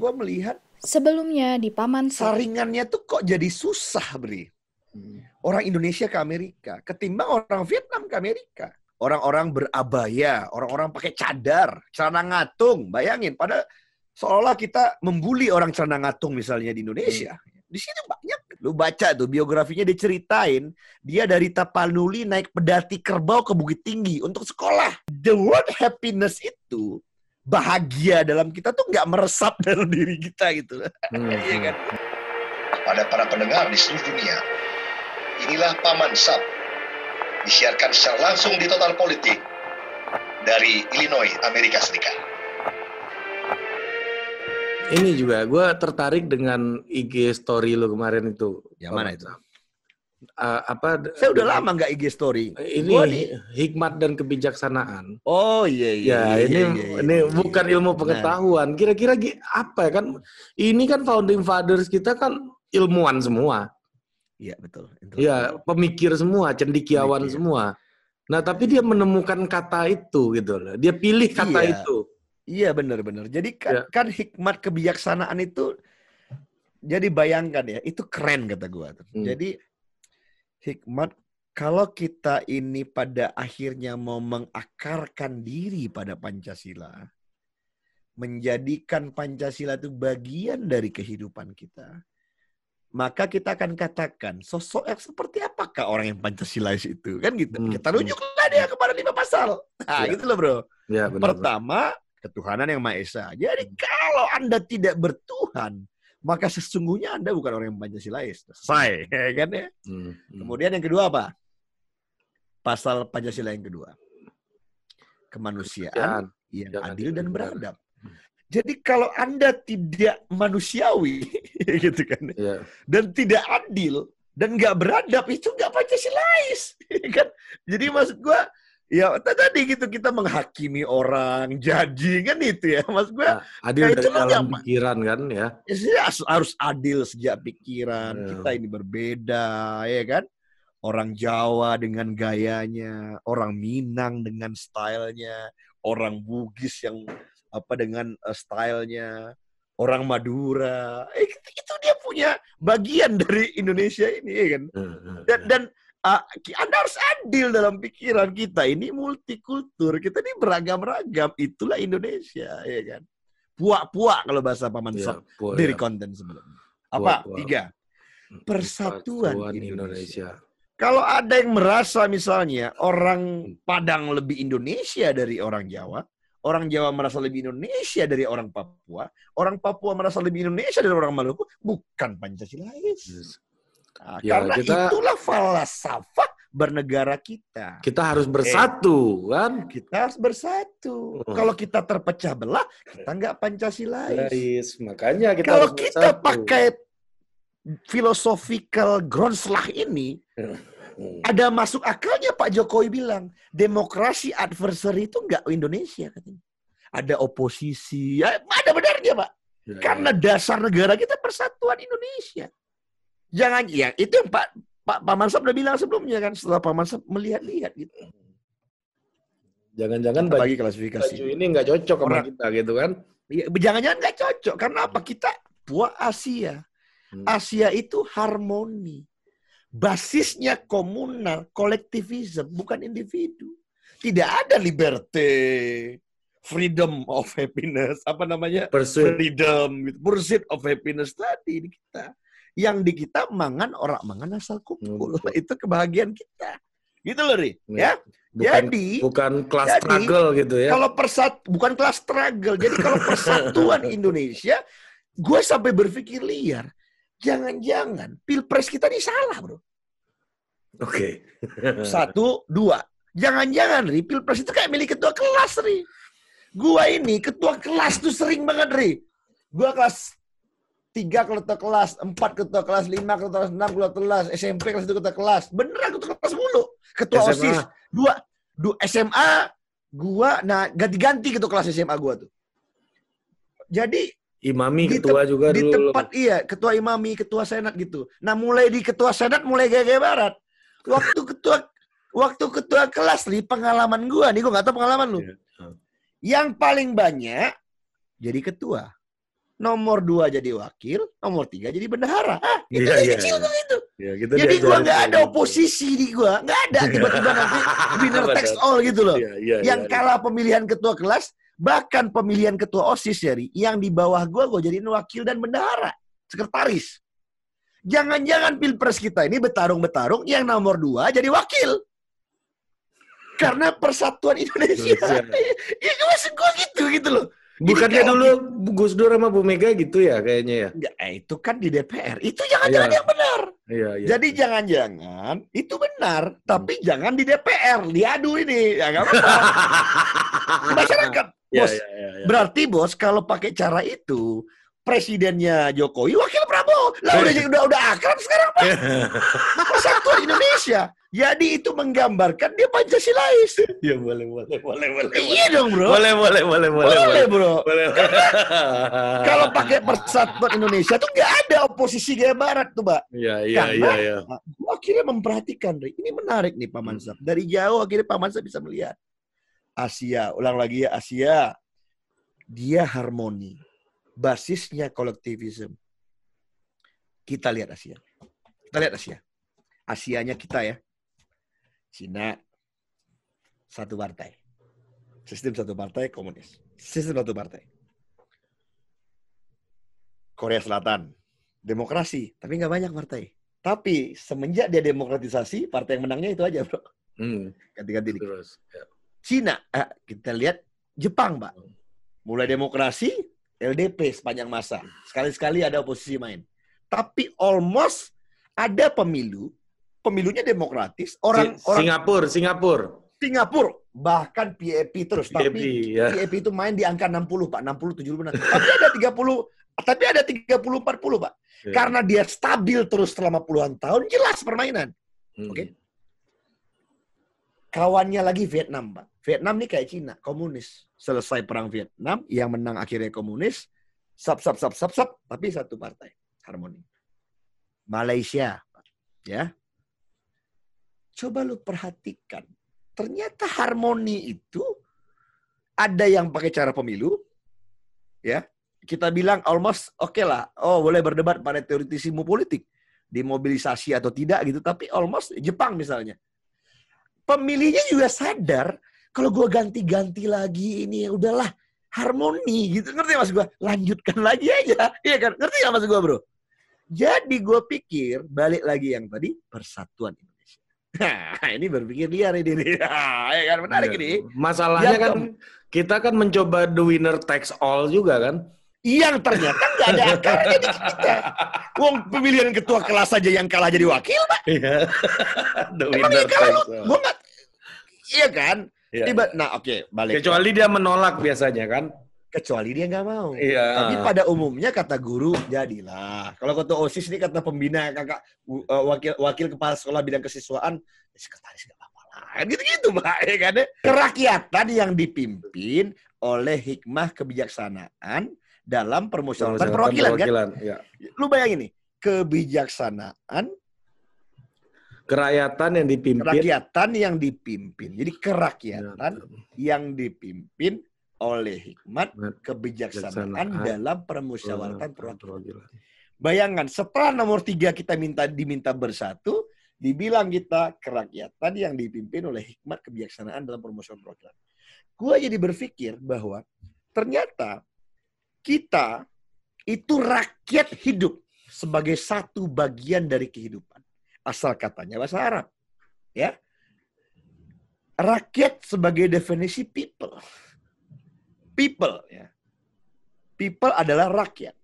Gue melihat Sebelumnya di Paman saringannya tuh kok jadi susah, Bri. Orang Indonesia ke Amerika, ketimbang orang Vietnam ke Amerika. Orang-orang berabaya, orang-orang pakai cadar, celana ngatung. Bayangin, pada seolah kita membuli orang celana ngatung misalnya di Indonesia. Di sini banyak. Lu baca tuh biografinya diceritain, dia dari Tapanuli naik pedati kerbau ke Bukit Tinggi untuk sekolah. The word happiness itu bahagia dalam kita tuh nggak meresap dalam diri kita gitu. Hmm. Iya kan? Pada para pendengar di seluruh dunia, inilah Paman Sab, disiarkan secara langsung di Total Politik dari Illinois, Amerika Serikat. Ini juga gue tertarik dengan IG story lo kemarin itu. Yang mana itu? Uh, apa? Saya udah lama nggak IG story. Ini Gua hikmat dan kebijaksanaan. Oh iya iya. Ya, iya, ini iya, iya, ini iya. bukan ilmu Nah, pengetahuan. Kira-kira apa ya kan? Ini kan founding fathers kita kan ilmuwan semua. Iya betul. Itu. Ya, pemikir semua, cendikiawan Pemikir. semua. Nah, tapi dia menemukan kata itu gitu loh. Dia pilih kata Iya. itu. Iya benar-benar. Jadi kan, Ya. kan hikmat kebijaksanaan itu jadi bayangkan ya, itu keren kata tuh. Hmm. Jadi hikmat kalau kita ini pada akhirnya mau mengakarkan diri pada Pancasila, menjadikan Pancasila itu bagian dari kehidupan kita, maka kita akan katakan sosok yang seperti apakah orang yang Pancasilais itu kan gitu. Hmm, Kita hmm. runjuklah dia kepada lima pasal. Nah, Ya. gitu loh bro. Ya, benar. Pertama, ketuhanan yang Maha Esa. Jadi kalau Anda tidak bertuhan, maka sesungguhnya Anda bukan orang yang Pancasilais. Selesai, ya kan ya? Hmm, hmm. Kemudian yang kedua apa? Pasal Pancasila yang kedua. Kemanusiaan Kemanusiaan yang yang adil adil dan beradab. Jadi kalau Anda tidak manusiawi, gitu kan, Ya. dan tidak adil dan nggak beradab itu nggak Pancasilais, ya kan? Jadi maksud gua ya tadi gitu kita menghakimi orang, judging kan itu ya, maksud gua Nah, adil Nah, dari itu dalam nggak- pikiran kan ya. ya harus, adil sejak pikiran Ya. kita ini berbeda, ya kan? Orang Jawa dengan gayanya, orang Minang dengan stylenya, orang Bugis yang apa dengan eh, stylenya, orang Madura, eh, itu dia punya bagian dari Indonesia ini, ya kan? Hmm, hmm, dan dan uh, Anda harus adil dalam pikiran kita. Ini multikultur. Kita ini beragam-ragam. Itulah Indonesia ya kan? Puak-puak kalau bahasa paman ya, Sok dari ya. konten sebelumnya apa? Puak-puak. tiga. Persatuan Indonesia. kalau ada yang merasa misalnya orang Padang lebih Indonesia dari orang Jawa orang Jawa merasa lebih Indonesia dari orang Papua orang Papua merasa lebih Indonesia dari orang Maluku bukan Pancasilais Nah, Ya, karena kita- itulah falsafah bernegara kita. Kita harus bersatu kan. Kita harus bersatu. Hmm. Kalau kita terpecah belah, kita nggak Pancasilais. Makanya kita Kalau harus kita bersatu. pakai philosophical groundslah ini, Hmm. ada masuk akalnya Pak Jokowi bilang, demokrasi adversary itu nggak Indonesia katanya. Ada oposisi, ya, ada benarnya Pak. Ya, Karena dasar negara kita persatuan Indonesia. Jangan ya itu yang Pak Pak Pak Mansab udah bilang sebelumnya kan setelah Pak Mansab melihat-lihat gitu. jangan-jangan bagi klasifikasi. baju ini nggak cocok sama Orang- kita gitu kan. Ya, jangan-jangan nggak cocok karena apa? Kita buah Asia. Hmm. Asia itu harmoni. Basisnya komunal, kolektivisme, bukan individu. Tidak ada liberty, freedom of happiness, apa namanya? Pursuit. freedom, gitu. pursuit of happiness tadi di kita. Yang di kita mangan orang mangan asal kumpul. Hmm. Itu kebahagiaan kita. Gitu loh, Ri. Ya. Ya. Bukan, Jadi, bukan kelas jadi, struggle gitu ya. kalau persat bukan kelas struggle. Jadi kalau persatuan Indonesia, gue sampai berpikir liar. Jangan-jangan pilpres kita ini salah, bro. Oke. Satu, dua. Jangan-jangan, Ri, pilpres itu kayak milik ketua kelas, Ri. Gua ini ketua kelas tuh sering banget, Ri. Gua kelas tiga ketua kelas, empat ketua kelas, lima ketua kelas, enam ketua kelas, SMP kelas itu ketua kelas. Beneran ketua kelas mulu. Ketua SMA. OSIS. Dua, dua SMA, gua, nah ganti-ganti ketua kelas SMA gua tuh. Jadi Imami Di ketua juga di dulu. tempat iya ketua imami ketua senat gitu nah mulai di ketua senat mulai gaya-gaya barat waktu ketua waktu ketua kelas nih pengalaman gua nih gua nggak tahu pengalaman lu Iya. yang paling banyak jadi ketua nomor dua jadi wakil, nomor tiga jadi bendahara. Ah, itu Iya, dari iya, kecil iya. itu. Ya, kita Jadi diajarin nggak ada gitu. oposisi di gua, nggak ada tiba-tiba nanti winner takes Benar. all gitu loh. Iya, iya, yang iya. kalah pemilihan ketua kelas, bahkan pemilihan ketua OSIS jadi yang di bawah gua gua jadiin wakil dan bendahara, sekretaris. Jangan-jangan pilpres kita ini bertarung-bertarung yang nomor dua jadi wakil. Karena persatuan Indonesia. Ya maksud gua gitu gitu loh. Bukannya dulu Gus Dur sama Bu Mega gitu ya kayaknya ya? Eh, itu kan di DPR. Itu jangan-jangan Iya. yang benar. Iya, iya. Jadi jangan-jangan itu benar, tapi jangan di DPR. Diadu ini. Ya nggak apa-apa. Masyarakat. Iya, Bos, iya, iya, iya. Berarti bos kalau pakai cara itu presidennya Jokowi wakil Prabowo. Lah udah udah udah akrab sekarang Pak. Persatuan Indonesia. Jadi itu menggambarkan dia Pancasilais. Iya, boleh, boleh, boleh, boleh. Iya dong, Bro. Boleh, boleh, boleh, boleh, Boleh, Bro. Boleh. Kalau pakai persatuan Indonesia tuh nggak ada oposisi gaya barat tuh, Pak. Iya, iya, iya, iya. Gua akhirnya memperhatikan. Ini menarik nih Pak Mansab. Dari jauh akhirnya Pak Mansab bisa melihat. Asia, ulang lagi ya Asia. Dia harmoni. Basisnya kolektivisme. Kita lihat Asia. Kita lihat Asia. Asianya kita ya. Cina satu partai. Sistem satu partai komunis. Sistem satu partai. Korea Selatan demokrasi, tapi nggak banyak partai. Tapi semenjak dia demokratisasi, partai yang menangnya itu aja, bro. Hmm, Ganti-ganti terus. Ya. Cina, eh, kita lihat Jepang, Pak. Mulai demokrasi, LDP sepanjang masa. Sekali-sekali ada oposisi main. Tapi almost ada pemilu, pemilunya demokratis. Orang Si- orang Singapura, Singapura. Singapura bahkan PAP terus. PAP, Tapi ya. PAP itu main di angka 60, Pak. 60, 70 benar. Tapi ada 30, tapi ada 30, 40, Pak. Ya. Karena dia stabil terus selama puluhan tahun, jelas permainan. Hmm. Oke. Kawannya lagi Vietnam, Pak. Vietnam nih kayak Cina, komunis. Selesai perang Vietnam, yang menang akhirnya komunis. Sap, sap, sap, sap, sap. Tapi satu partai. Harmoni. Malaysia. Pak. Ya. Coba lu perhatikan. Ternyata harmoni itu ada yang pakai cara pemilu. Ya. Kita bilang almost oke lah. Oh boleh berdebat pada teoritisimu politik. Dimobilisasi atau tidak gitu. Tapi almost Jepang misalnya pemilihnya juga sadar kalau gue ganti-ganti lagi ini ya udahlah harmoni gitu. Ngerti mas gue lanjutkan lagi aja. Iya kan? Ngerti nggak mas gue bro? Jadi gue pikir balik lagi yang tadi persatuan Indonesia. Nah ini berpikir liar ini nih ya kan? Menarik Iya. ini. Masalahnya Yang kan kita kan mencoba the winner takes all juga kan. yang ternyata nggak ada akarnya di kita Wong pemilihan ketua kelas aja yang kalah jadi wakil pak Iya. emang yang kalah lu nggak iya kan Iya. Tiba, nah oke balik Kecuali dia menolak biasanya kan. kecuali dia nggak mau Iya. Tapi pada umumnya kata guru jadilah. Kalau ketua OSIS ini kata pembina kakak uh, wakil wakil kepala sekolah bidang kesiswaan ya sekretaris gak apa-apa lah. Kan Gitu-gitu Mbak ya kan. ya. Kerakyatan yang dipimpin oleh hikmah kebijaksanaan dalam permusyawaratan perwakilan kan. perwakilan, ya. Lu bayangin nih, kebijaksanaan Kerakyatan yang dipimpin kerakyatan yang dipimpin. Jadi kerakyatan Ya, yang dipimpin oleh hikmat Kebijaksanaan kebijaksanaan dalam permusyawaratan perwakilan. perwakilan. Bayangkan setelah nomor tiga kita minta diminta bersatu, dibilang kita kerakyatan yang dipimpin oleh hikmat kebijaksanaan dalam permusyawaratan perwakilan. Gua jadi berpikir bahwa ternyata kita itu rakyat hidup sebagai satu bagian dari kehidupan. Asal katanya bahasa Arab. Ya. Rakyat sebagai definisi people. People ya. People adalah rakyat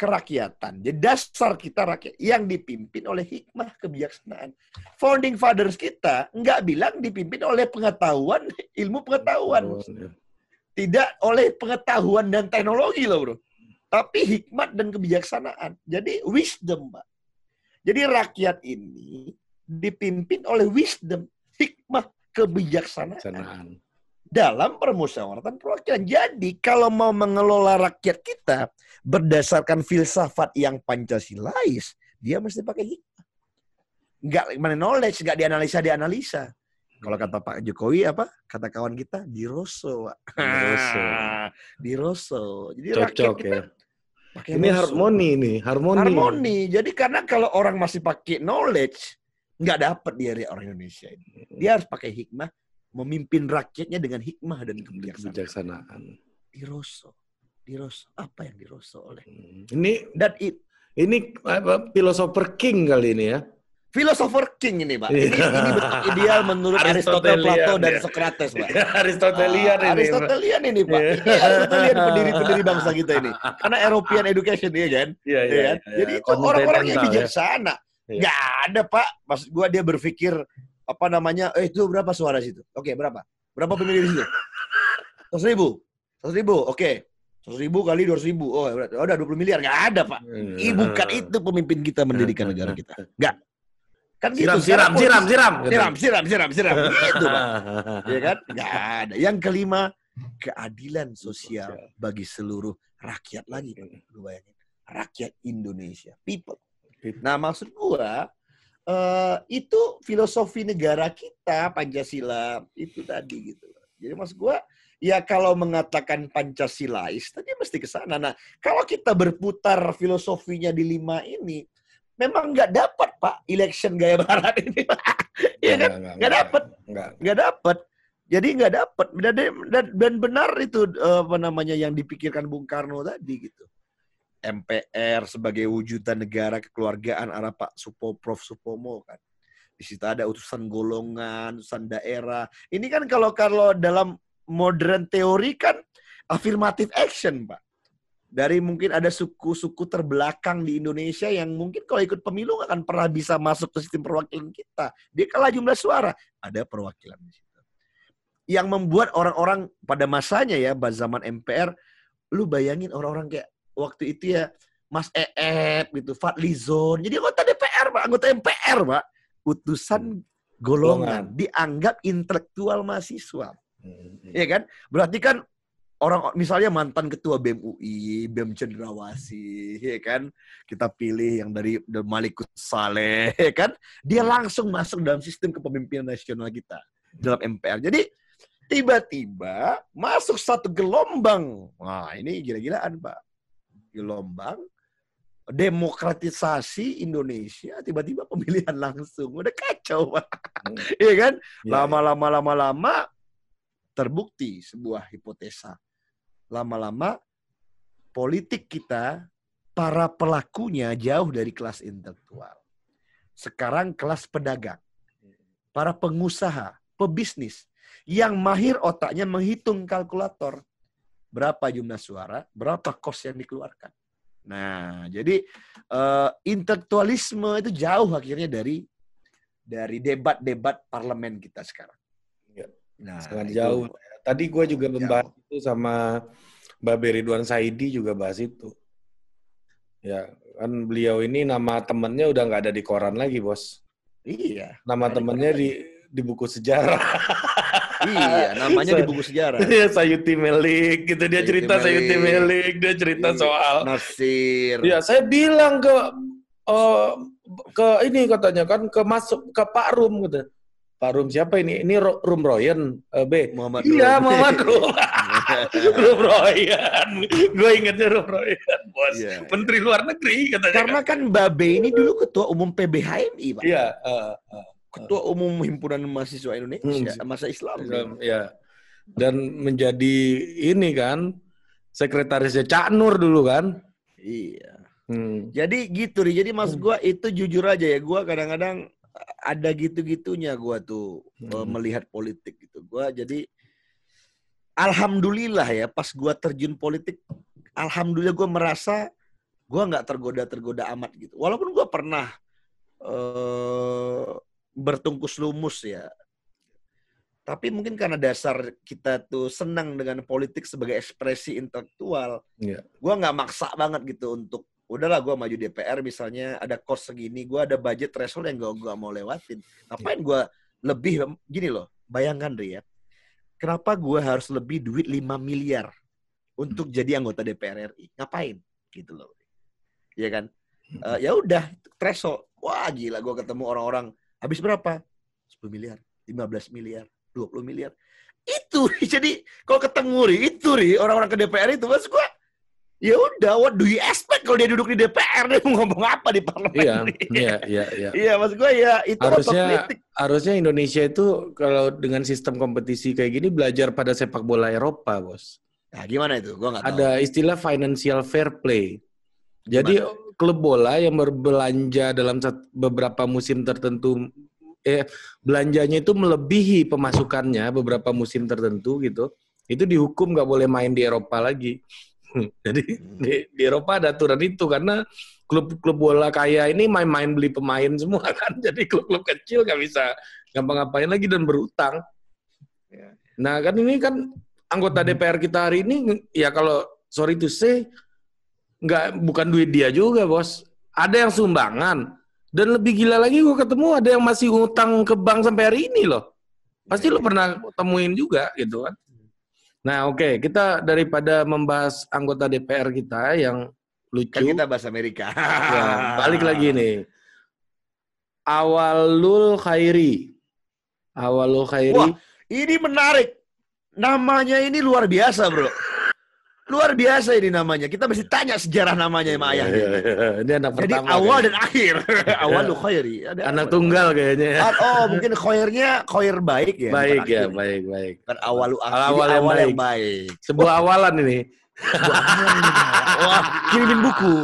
kerakyatan. Jadi dasar kita rakyat yang dipimpin oleh hikmah kebijaksanaan. Founding fathers kita nggak bilang dipimpin oleh pengetahuan, ilmu pengetahuan. Tidak oleh pengetahuan dan teknologi loh bro. Tapi hikmat dan kebijaksanaan. Jadi wisdom, Pak. Jadi rakyat ini dipimpin oleh wisdom, hikmah, kebijaksanaan Sanaan. dalam permusyawaratan perwakilan. Jadi kalau mau mengelola rakyat kita berdasarkan filsafat yang Pancasilais, dia mesti pakai hikmah. Enggak mana knowledge, enggak dianalisa dianalisa. Kalau kata Pak Jokowi apa? Kata kawan kita di Rosso. Pak. Di Rosso. di Rosso. Jadi Cocok rakyat kita ya. Pakai Ini harmoni nih, harmoni. harmoni. Jadi karena kalau orang masih pakai knowledge, nggak dapat dia dari orang Indonesia ini. Dia harus pakai hikmah, memimpin rakyatnya dengan hikmah dan kebijaksanaan. kebijaksanaan. Diroso, diroso. Apa yang diroso oleh? Ini Dan it, ini apa filosofer king kali ini ya. Philosopher King ini, Pak. Ini, Iya. ini bentuk ideal menurut Aristotle, Aristotelian, Plato, dan ya. Socrates, Pak. Aristotelian Ah, ini. Aristotelian ini, Pak. Iya. Ini Aristotelian pendiri-pendiri bangsa kita ini. Karena European education, ya kan? Iya, Ya kan? Jadi itu orang-orang yang ya. bijaksana. Iya. Nggak ada, Pak. Maksud gua dia berpikir apa namanya? Eh itu berapa suara situ? Oke, berapa? Berapa pemilih di situ? Seratus ribu. Seratus ribu. Oke. Seratus ribu kali dua ribu. Oh, berarti- oh, udah 20 miliar. Nggak ada, Pak. Ih, bukan itu pemimpin kita mendirikan negara kita. Nggak. Kan gitu. Siram, siram, siram, siram. Siram, siram, siram, siram. Gitu. Ya kan? Nggak ada. Yang kelima, keadilan sosial bagi seluruh rakyat lagi. Lu bayangin. Rakyat Indonesia. People. Nah, maksud gua eh itu filosofi negara kita Pancasila itu tadi gitu. Jadi maksud gua ya kalau mengatakan Pancasilais tadi mesti ke sana. Nah, kalau kita berputar filosofinya di lima ini memang nggak dapat Pak election gaya barat ini. Iya kan? Nggak dapat. Enggak. Nggak dapat. Jadi nggak dapat. Dan, dan, benar itu apa namanya yang dipikirkan Bung Karno tadi gitu. MPR sebagai wujudan negara kekeluargaan arah Pak Supo Prof Supomo kan. Di situ ada utusan golongan, utusan daerah. Ini kan kalau kalau dalam modern teori kan affirmative action, Pak. Dari mungkin ada suku-suku terbelakang di Indonesia yang mungkin kalau ikut pemilu nggak akan pernah bisa masuk ke sistem perwakilan kita. Dia kalah jumlah suara, ada perwakilan di situ. Yang membuat orang-orang pada masanya ya, pada zaman MPR, lu bayangin orang-orang kayak waktu itu ya Mas Eep gitu, Fadlizon. Jadi anggota DPR, Pak, anggota MPR, Pak. Utusan golongan, dianggap intelektual mahasiswa. Hmm. Iya kan? Berarti kan orang misalnya mantan ketua BEM UI, BEM Cendrawasih, ya kan? Kita pilih yang dari Malikut Saleh, ya kan? Dia langsung masuk dalam sistem kepemimpinan nasional kita dalam MPR. Jadi tiba-tiba masuk satu gelombang. Wah, ini gila-gilaan, Pak. Gelombang demokratisasi Indonesia tiba-tiba pemilihan langsung. Udah kacau, Pak. Iya kan? Iya, Lama-lama lama-lama terbukti sebuah hipotesa. Lama-lama politik kita para pelakunya jauh dari kelas intelektual. Sekarang kelas pedagang. Para pengusaha, pebisnis yang mahir otaknya menghitung kalkulator. Berapa jumlah suara, berapa kos yang dikeluarkan. Nah, jadi eh, intelektualisme itu jauh akhirnya dari dari debat-debat parlemen kita sekarang. Iya. Nah, sangat itu- jauh. Tadi gue juga membahas itu sama Mbak Beridwan Saidi juga bahas itu. Ya, kan beliau ini nama temennya udah nggak ada di koran lagi, bos. Iya, Nama temennya di di buku sejarah. iya, namanya di buku sejarah. Iya, Sayuti Melik gitu dia Sayuti cerita Sayuti Melik. Melik, dia cerita Iya. soal Nasir. Iya, saya bilang ke eh, ke ini katanya kan ke masuk ke Pak Rum gitu. Pak Rum siapa ini? Ini Rum Royan eh, B. Muhammad Iya, Rum. Muhammad Rum. Rum Royan. Gue ingetnya Rum Royan, bos. Iya. Menteri Luar Negeri katanya. Karena kan Babe ini dulu ketua umum PBHMI, Pak. Iya, eh, eh, Ketua umum Himpunan Mahasiswa Indonesia, Hmm. masa Islam. Islam, ya. Dan menjadi ini kan sekretarisnya Cak Nur dulu kan. Iya. Hmm. Jadi gitu, Ri. Jadi mas Hmm. gua itu jujur aja ya, gua kadang-kadang ada gitu-gitunya gua tuh eh, Hmm. melihat politik gitu. Gua jadi alhamdulillah ya pas gua terjun politik, alhamdulillah gua merasa gua nggak tergoda-tergoda amat gitu. Walaupun gua pernah eh bertungkus lumus ya. Tapi mungkin karena dasar kita tuh senang dengan politik sebagai ekspresi intelektual, Iya. gua nggak maksa banget gitu untuk udahlah gua maju DPR misalnya ada kos segini, gua ada budget threshold yang gua gua mau lewatin. Ngapain gua lebih gini loh, bayangkan Ri ya. Kenapa gua harus lebih duit 5 miliar untuk jadi anggota DPR RI? Ngapain? Gitu loh. Iya kan? Eh, ya udah threshold. Wah gila gua ketemu orang-orang habis berapa? 10 miliar, 15 miliar, 20 miliar. Itu jadi kalau ketemu Ri, itu Ri orang-orang ke DPR itu mas gua Ya udah, what do you expect kalau dia duduk di DPR dia mau ngomong apa di parlemen? Iya, iya, iya, iya. Iya, maksud gue ya itu Harusnya harusnya Indonesia itu kalau dengan sistem kompetisi kayak gini belajar pada sepak bola Eropa, Bos. Nah, gimana itu? Gue nggak tahu. Ada istilah financial fair play. Jadi klub bola yang berbelanja dalam beberapa musim tertentu eh belanjanya itu melebihi pemasukannya beberapa musim tertentu gitu. Itu dihukum nggak boleh main di Eropa lagi. Jadi di, di Eropa ada aturan itu karena klub-klub bola kaya ini main-main beli pemain semua kan. Jadi klub-klub kecil nggak bisa ngapa-ngapain lagi dan berutang. Ya. Nah kan ini kan anggota DPR kita hari ini ya kalau sorry to say nggak bukan duit dia juga bos. Ada yang sumbangan dan lebih gila lagi gue ketemu ada yang masih ngutang ke bank sampai hari ini loh. Pasti lo pernah temuin juga gitu kan. Nah oke kita daripada membahas anggota DPR kita yang lucu. Kan kita bahas Amerika. Ya, balik lagi nih. Awalul Khairi. Awalul Khairi. Wah, ini menarik. Namanya ini luar biasa, bro. Luar biasa ini namanya. Kita mesti tanya sejarah namanya sama ayahnya. iya, iya. Ini anak Jadi pertama. awal kayaknya. dan akhir. awal lu khairi. Ada anak apa? tunggal kayaknya ya. Oh, mungkin khairnya khair baik ya. baik ya, akhir. baik, baik. Bukan awal lu akhir. Awal yang awal yang baik. baik. Sebuah awalan ini. Sebuah awalan ini. Wah, kirimin buku.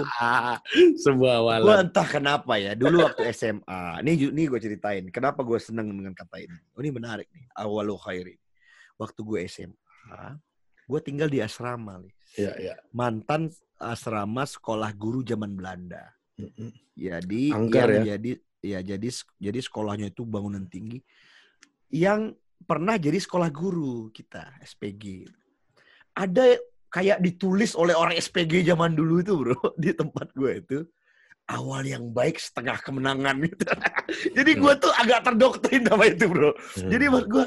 Sebuah Gue awalan. entah kenapa ya. Dulu waktu SMA. Nih, ju- nih gue ceritain. Kenapa gue seneng dengan kata ini. Oh, ini menarik nih. Awal lu khairi. Waktu gue SMA. Gue tinggal di asrama. Lis. Iya, iya. mantan asrama sekolah guru zaman Belanda. Mm-mm. Jadi Angker yang ya? jadi ya jadi jadi sekolahnya itu bangunan tinggi yang pernah jadi sekolah guru kita SPG. Ada kayak ditulis oleh orang SPG zaman dulu itu, Bro, di tempat gue itu awal yang baik setengah kemenangan gitu. jadi gue tuh agak terdoktrin sama itu, Bro. Jadi buat gue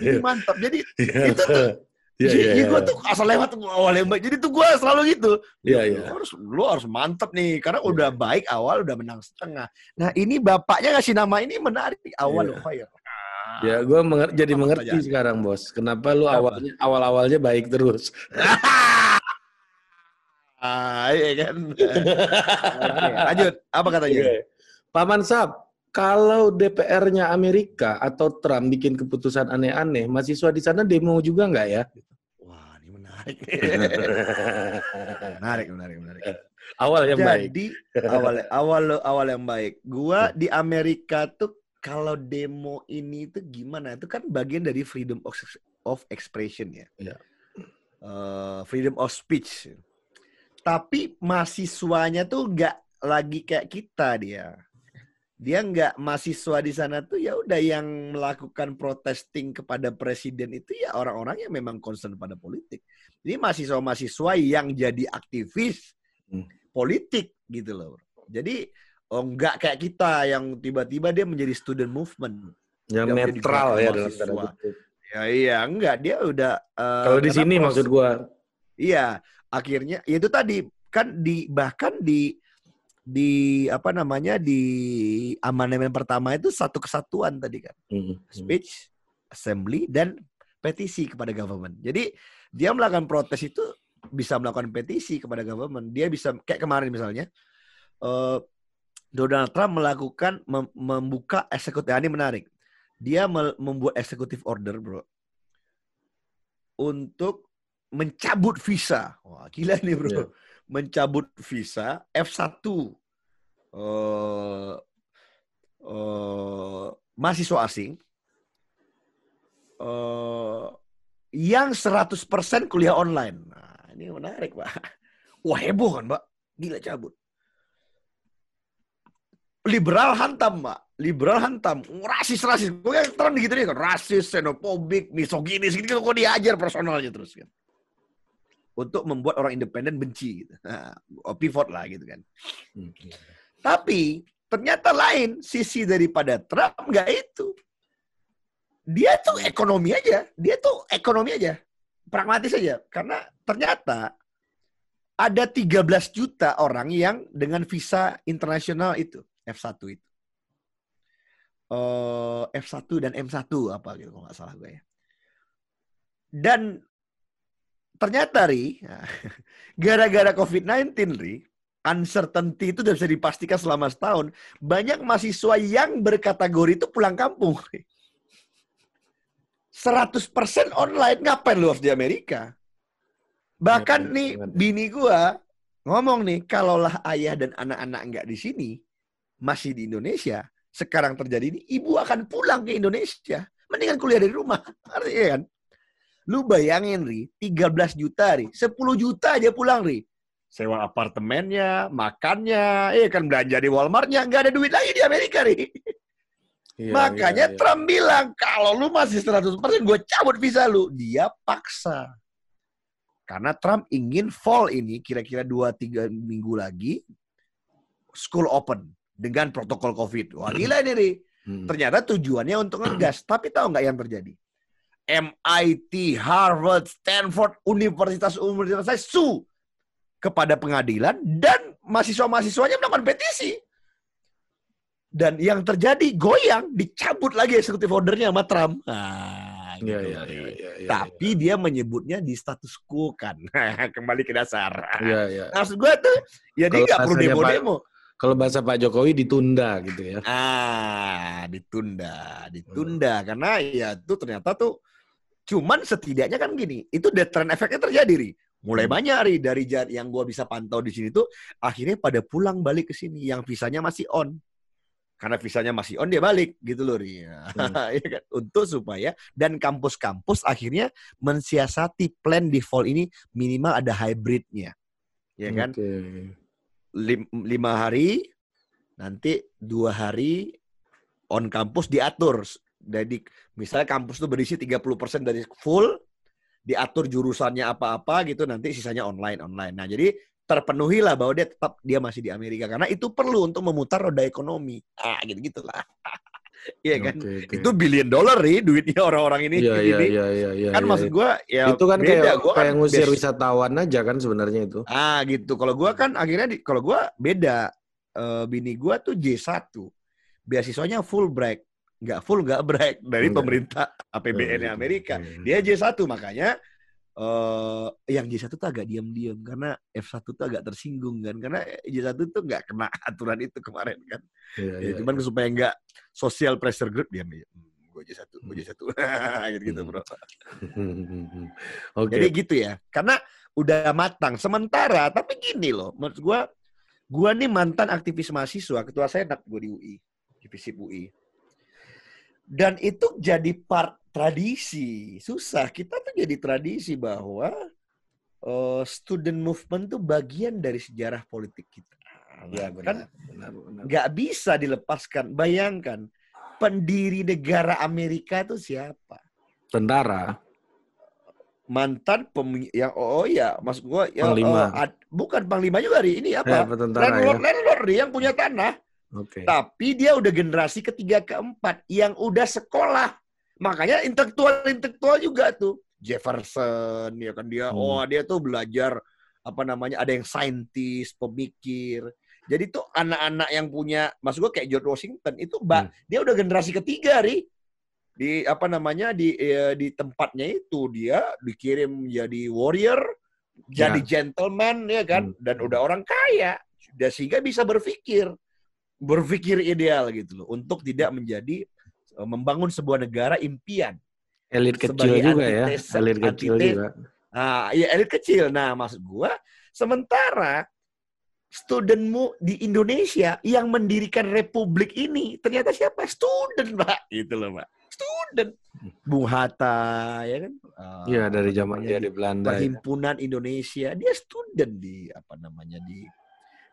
ini mantap. Jadi Iya. itu tuh Iya, jadi iya, jadi gue iya. tuh asal lewat tuh awal yang baik. Jadi tuh gue selalu gitu. Iya, Ya, iya. Lu harus lu harus mantep nih karena udah baik awal udah menang setengah. Nah ini bapaknya ngasih nama ini menarik awal Iya. khair. Ya, gue jadi Apa mengerti pertanyaan? sekarang, Bos. Kenapa lu awalnya awal-awalnya baik terus? ah, iya kan. Oke, lanjut. Apa katanya? Paman Sab, kalau DPR-nya Amerika atau Trump bikin keputusan aneh-aneh, mahasiswa di sana demo juga nggak ya? Wah, ini menarik. menarik, menarik, menarik. Awal yang baik. Jadi awal awal awal yang baik. Gua di Amerika tuh kalau demo ini tuh gimana? Itu kan bagian dari freedom of, of expression ya. Iya. Eh, freedom of speech. Tapi mahasiswanya tuh nggak lagi kayak kita dia. Dia nggak mahasiswa di sana tuh ya udah yang melakukan protesting kepada presiden itu ya orang-orang yang memang concern pada politik. Jadi mahasiswa-mahasiswa yang jadi aktivis Hmm. politik gitu loh. Jadi oh nggak kayak kita yang tiba-tiba dia menjadi student movement. Yang netral ya dalam tanda. Ya iya, enggak dia udah eh, Kalau di sini maksud gua, Iya, akhirnya ya itu tadi kan di bahkan di di apa namanya di amandemen pertama itu satu kesatuan tadi kan Hmm, hmm. speech, assembly dan petisi kepada government. Jadi dia melakukan protes itu bisa melakukan petisi kepada government. Dia bisa kayak kemarin misalnya eh, Donald Trump melakukan mem- membuka eksekutif. Ini menarik. Dia mel- membuat eksekutif order, bro, untuk mencabut visa. Wah, gila nih, bro. Iya. Mencabut visa F1 eh eh, mahasiswa asing eh yang 100% kuliah online. Nah, ini menarik, Pak. Wah, heboh kan, Pak? Gila cabut. Liberal hantam, Pak. Liberal hantam. Rasis-rasis. Gue yang terang gitu nih kan. Rasis, xenophobic, misoginis. Gitu, kok diajar personalnya terus kan. Untuk membuat orang independen benci. Gitu. Nah, pivot lah gitu kan. Hmm. Tapi ternyata lain sisi daripada Trump nggak itu. Dia tuh ekonomi aja, dia tuh ekonomi aja, pragmatis aja. Karena ternyata ada 13 juta orang yang dengan visa internasional itu F1 itu. Eh, F1 dan M1 apa gitu kalau nggak salah gue ya. Dan ternyata ri gara-gara COVID-19 ri uncertainty itu udah bisa dipastikan selama setahun banyak mahasiswa yang berkategori itu pulang kampung. Ri. 100% online ngapain lu harus di Amerika? Bahkan Ya, nih benar. bini gua ngomong nih kalaulah ayah dan anak-anak nggak di sini masih di Indonesia sekarang terjadi ini ibu akan pulang ke Indonesia mendingan kuliah dari rumah artinya kan lu bayangin ri 13 juta ri 10 juta aja pulang ri sewa apartemennya makannya eh kan belanja di Walmartnya nggak ada duit lagi di Amerika ri Iya, makanya iya, iya. Trump bilang kalau lu masih 100% gue cabut visa lu dia paksa karena Trump ingin fall ini kira-kira 2-3 minggu lagi school open dengan protokol COVID. Wah gila ini Ri. Hmm. Ternyata tujuannya untuk ngegas. Tapi tahu nggak yang terjadi? MIT, Harvard, Stanford, universitas-universitas su kepada pengadilan dan mahasiswa-mahasiswanya melakukan petisi. Dan yang terjadi goyang, dicabut lagi eksekutif ordernya sama Trump. Nah, gitu, iya, Ri. iya, iya, iya. Tapi dia menyebutnya di status quo kan. Kembali ke dasar. Iya, iya. Maksud gue tuh, ya dia nggak perlu demo-demo. Kalau bahasa Pak Jokowi ditunda gitu ya. Ah, ditunda, ditunda karena ya itu ternyata tuh cuman setidaknya kan gini, itu deterrent efeknya terjadi ri. Mulai Hmm. banyak ri dari yang gua bisa pantau di sini tuh akhirnya pada pulang balik ke sini yang visanya masih on. Karena visanya masih on dia balik gitu loh ri. Hmm. Ya kan? Untuk supaya dan kampus-kampus akhirnya mensiasati plan di fall ini minimal ada hybridnya. Ya kan? Lim- lima hari, nanti dua hari on kampus diatur. Jadi misalnya kampus itu berisi 30% dari full, diatur jurusannya apa-apa gitu, nanti sisanya online online. Nah jadi terpenuhilah bahwa dia tetap dia masih di Amerika karena itu perlu untuk memutar roda ekonomi. Ah gitu gitulah. Iya kan? Oke, oke. Itu billion dollar nih duitnya orang-orang ini. Iya, iya, iya, iya, iya. kan iya, maksud iya. gua ya itu kan beda. kayak Gua kan kayak ngusir bes- wisatawan aja kan sebenarnya itu. Ah gitu. Kalau gua kan akhirnya di, kalau gua beda. Eh, bini gua tuh J1. Beasiswanya full break. Nggak full nggak break dari Enggak. pemerintah APBN Oh, Amerika. gitu. Dia J1 makanya eh yang J1 tuh agak diam-diam karena F1 tuh agak tersinggung kan karena J1 tuh nggak kena aturan itu kemarin kan. Iya, Ya, iya, cuman supaya nggak social pressure group diam diam. Hmm, gue J1, gue J1. gitu gitu, Hmm. Bro. Oke. Jadi gitu ya. Karena udah matang. Sementara, tapi gini loh, menurut gua, gua nih mantan aktivis mahasiswa, ketua senat gue di UI, divisi UI. Dan itu jadi part tradisi. Susah. Kita tuh jadi tradisi bahwa eh, student movement tuh bagian dari sejarah politik kita. Iya, kan benar, benar, benar. nggak bisa dilepaskan. Bayangkan, pendiri negara Amerika itu siapa? Tentara. mantan pemi yang oh, oh ya maksud gua ya, Panglima. eh, ad- bukan panglima juga ri ini apa tentara landlord ya. landlord yang punya tanah Oke. tapi dia udah generasi ketiga keempat yang udah sekolah makanya intelektual intelektual juga tuh Jefferson ya kan dia Hmm. oh dia tuh belajar apa namanya ada yang saintis pemikir jadi tuh anak-anak yang punya maksud gua kayak George Washington itu mbak Hmm. dia udah generasi ketiga ri di apa namanya di eh, di tempatnya itu dia dikirim jadi warrior jadi gentleman ya kan Hmm. dan udah orang kaya dan sehingga bisa berpikir berpikir ideal gitu loh untuk tidak menjadi eh, membangun sebuah negara impian Elit kecil juga ya. antitesa- Elit kecil antite- juga. Ah, ya elit kecil. Nah, maksud gua sementara studentmu di Indonesia yang mendirikan republik ini ternyata siapa? Student, Pak. Gitu loh, Pak. Student. Bung Hatta, ya kan? Ah, Iya dari zaman dia di Belanda. ya. Perhimpunan Indonesia, dia student di apa namanya di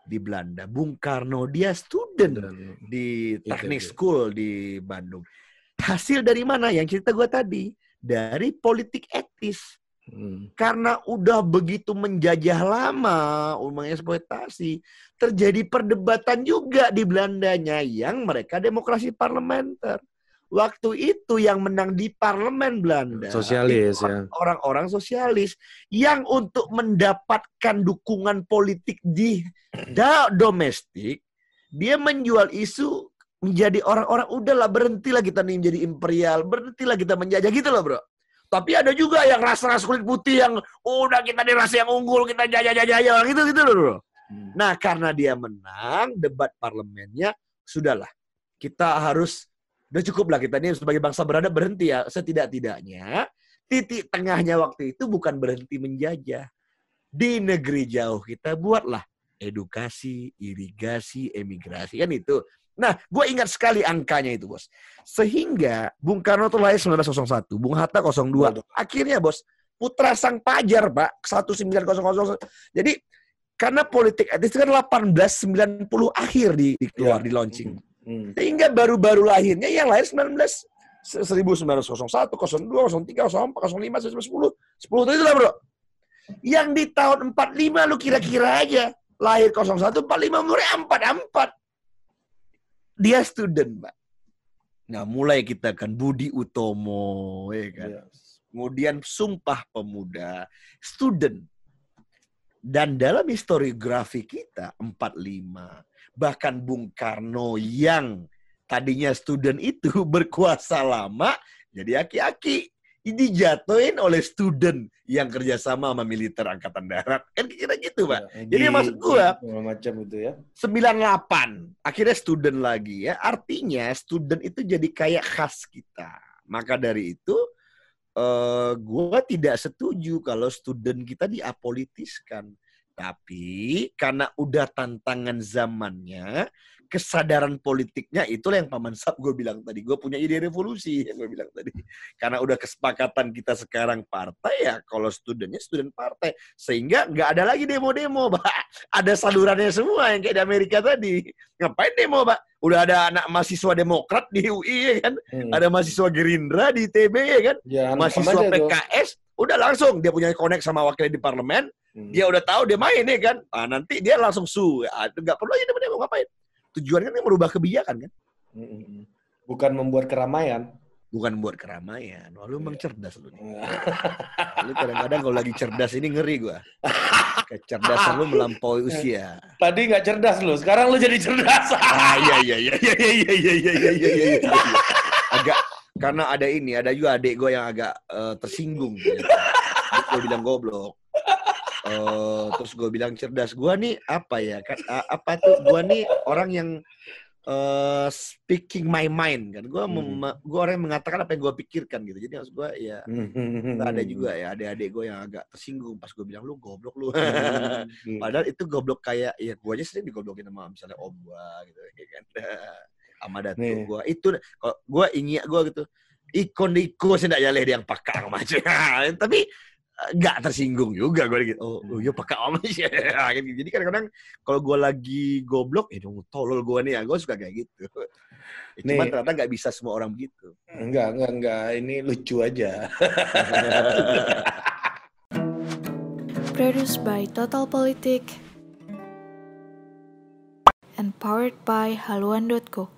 di Belanda. Bung Karno dia student Dan- di teknik school di Bandung. Hasil dari mana? Yang cerita gua tadi dari politik etis Hmm. karena udah begitu menjajah lama, mengeksploitasi, terjadi perdebatan juga di Belandanya yang mereka demokrasi parlementer. Waktu itu yang menang di parlemen Belanda Sosialis itu ya. orang-orang sosialis yang untuk mendapatkan dukungan politik di da- domestik dia menjual isu menjadi orang-orang udahlah berhentilah kita nih menjadi imperial, berhentilah kita menjajah gitu loh, Bro. Tapi ada juga yang ras-ras kulit putih yang oh, udah kita di ras yang unggul, kita jajah-jajah gitu gitu loh. Hmm. Nah, karena dia menang debat parlemennya, sudahlah. Kita harus udah cukup lah kita ini sebagai bangsa beradab berhenti ya. Setidak-tidaknya titik tengahnya waktu itu bukan berhenti menjajah. Di negeri jauh kita buatlah edukasi, irigasi, emigrasi kan itu. Nah, gue ingat sekali angkanya itu, bos. Sehingga Bung Karno tuh lahir 1901, Bung Hatta 02. Akhirnya, bos, putra sang pajar, Pak, 1900. Jadi, karena politik etis itu kan 1890 akhir di, di keluar, ya. di launching. Hmm. Sehingga baru-baru lahirnya yang lahir 19 1901, 02, 03, 04, 05, 10, 10 itu lah bro. Yang di tahun 45 lu kira-kira aja lahir 01, 45 umurnya 44 dia student, Pak. Nah, mulai kita kan Budi Utomo, ya kan. Yes. Kemudian Sumpah Pemuda, student. Dan dalam historiografi kita 45, bahkan Bung Karno yang tadinya student itu berkuasa lama jadi aki-aki. Dijatuhin oleh student yang kerjasama sama militer angkatan darat. Kan kira gitu pak. Ya, jadi maksud gua macam itu ya. 98 akhirnya student lagi ya. Artinya student itu jadi kayak khas kita. Maka dari itu uh, gua tidak setuju kalau student kita diapolitiskan tapi karena udah tantangan zamannya kesadaran politiknya itulah yang Paman Sab gue bilang tadi. Gue punya ide revolusi yang gue bilang tadi. Karena udah kesepakatan kita sekarang partai ya, kalau studentnya student partai. Sehingga nggak ada lagi demo-demo, Pak. Ada salurannya semua yang kayak di Amerika tadi. Ngapain demo, Pak? Udah ada anak mahasiswa Demokrat di UI ya kan? Hmm. Ada mahasiswa Gerindra di TB ya kan? Ya, mahasiswa PKS, tuh. udah langsung dia punya connect sama wakil di parlemen. Hmm. Dia udah tahu dia main ya kan? Nah, nanti dia langsung su. Ya, nggak perlu aja demo-demo ngapain? tujuannya kan merubah kebijakan kan? Bukan membuat keramaian. Bukan membuat keramaian. Wah, lu emang iya. cerdas lu nih. lu kadang-kadang kalau lagi cerdas ini ngeri gua. Kecerdasan lu melampaui usia. Tadi nggak cerdas lu, sekarang lu jadi cerdas. ah iya iya iya iya iya iya iya iya iya iya. Agak karena ada ini, ada juga adik gue yang agak uh, tersinggung. Gitu. Gue bilang goblok. Uh, terus gue bilang cerdas. Gue nih apa ya? Kan apa tuh? Gue nih orang yang uh, speaking my mind kan. Gue hmm. gue orang yang mengatakan apa yang gue pikirkan gitu. Jadi maksud gue ya hmm. ada juga ya adik-adik gue yang agak tersinggung pas gue bilang lu goblok lu. Hmm. Padahal itu goblok kayak ya gue aja sering digoblokin sama misalnya om gue gitu ya kan. sama datu gue itu kalau gue ingin gue gitu ikon iko sih tidak yang pakang macam tapi nggak tersinggung juga gue gitu oh, oh iya pakai om ya jadi kadang-kadang kalau gue lagi goblok ya dong tolol gue nih ya. Gue suka kayak gitu. Ya, cuma ternyata nggak bisa semua orang begitu. Enggak enggak enggak ini lucu aja. Produced by Total Politik. And powered by haluan.co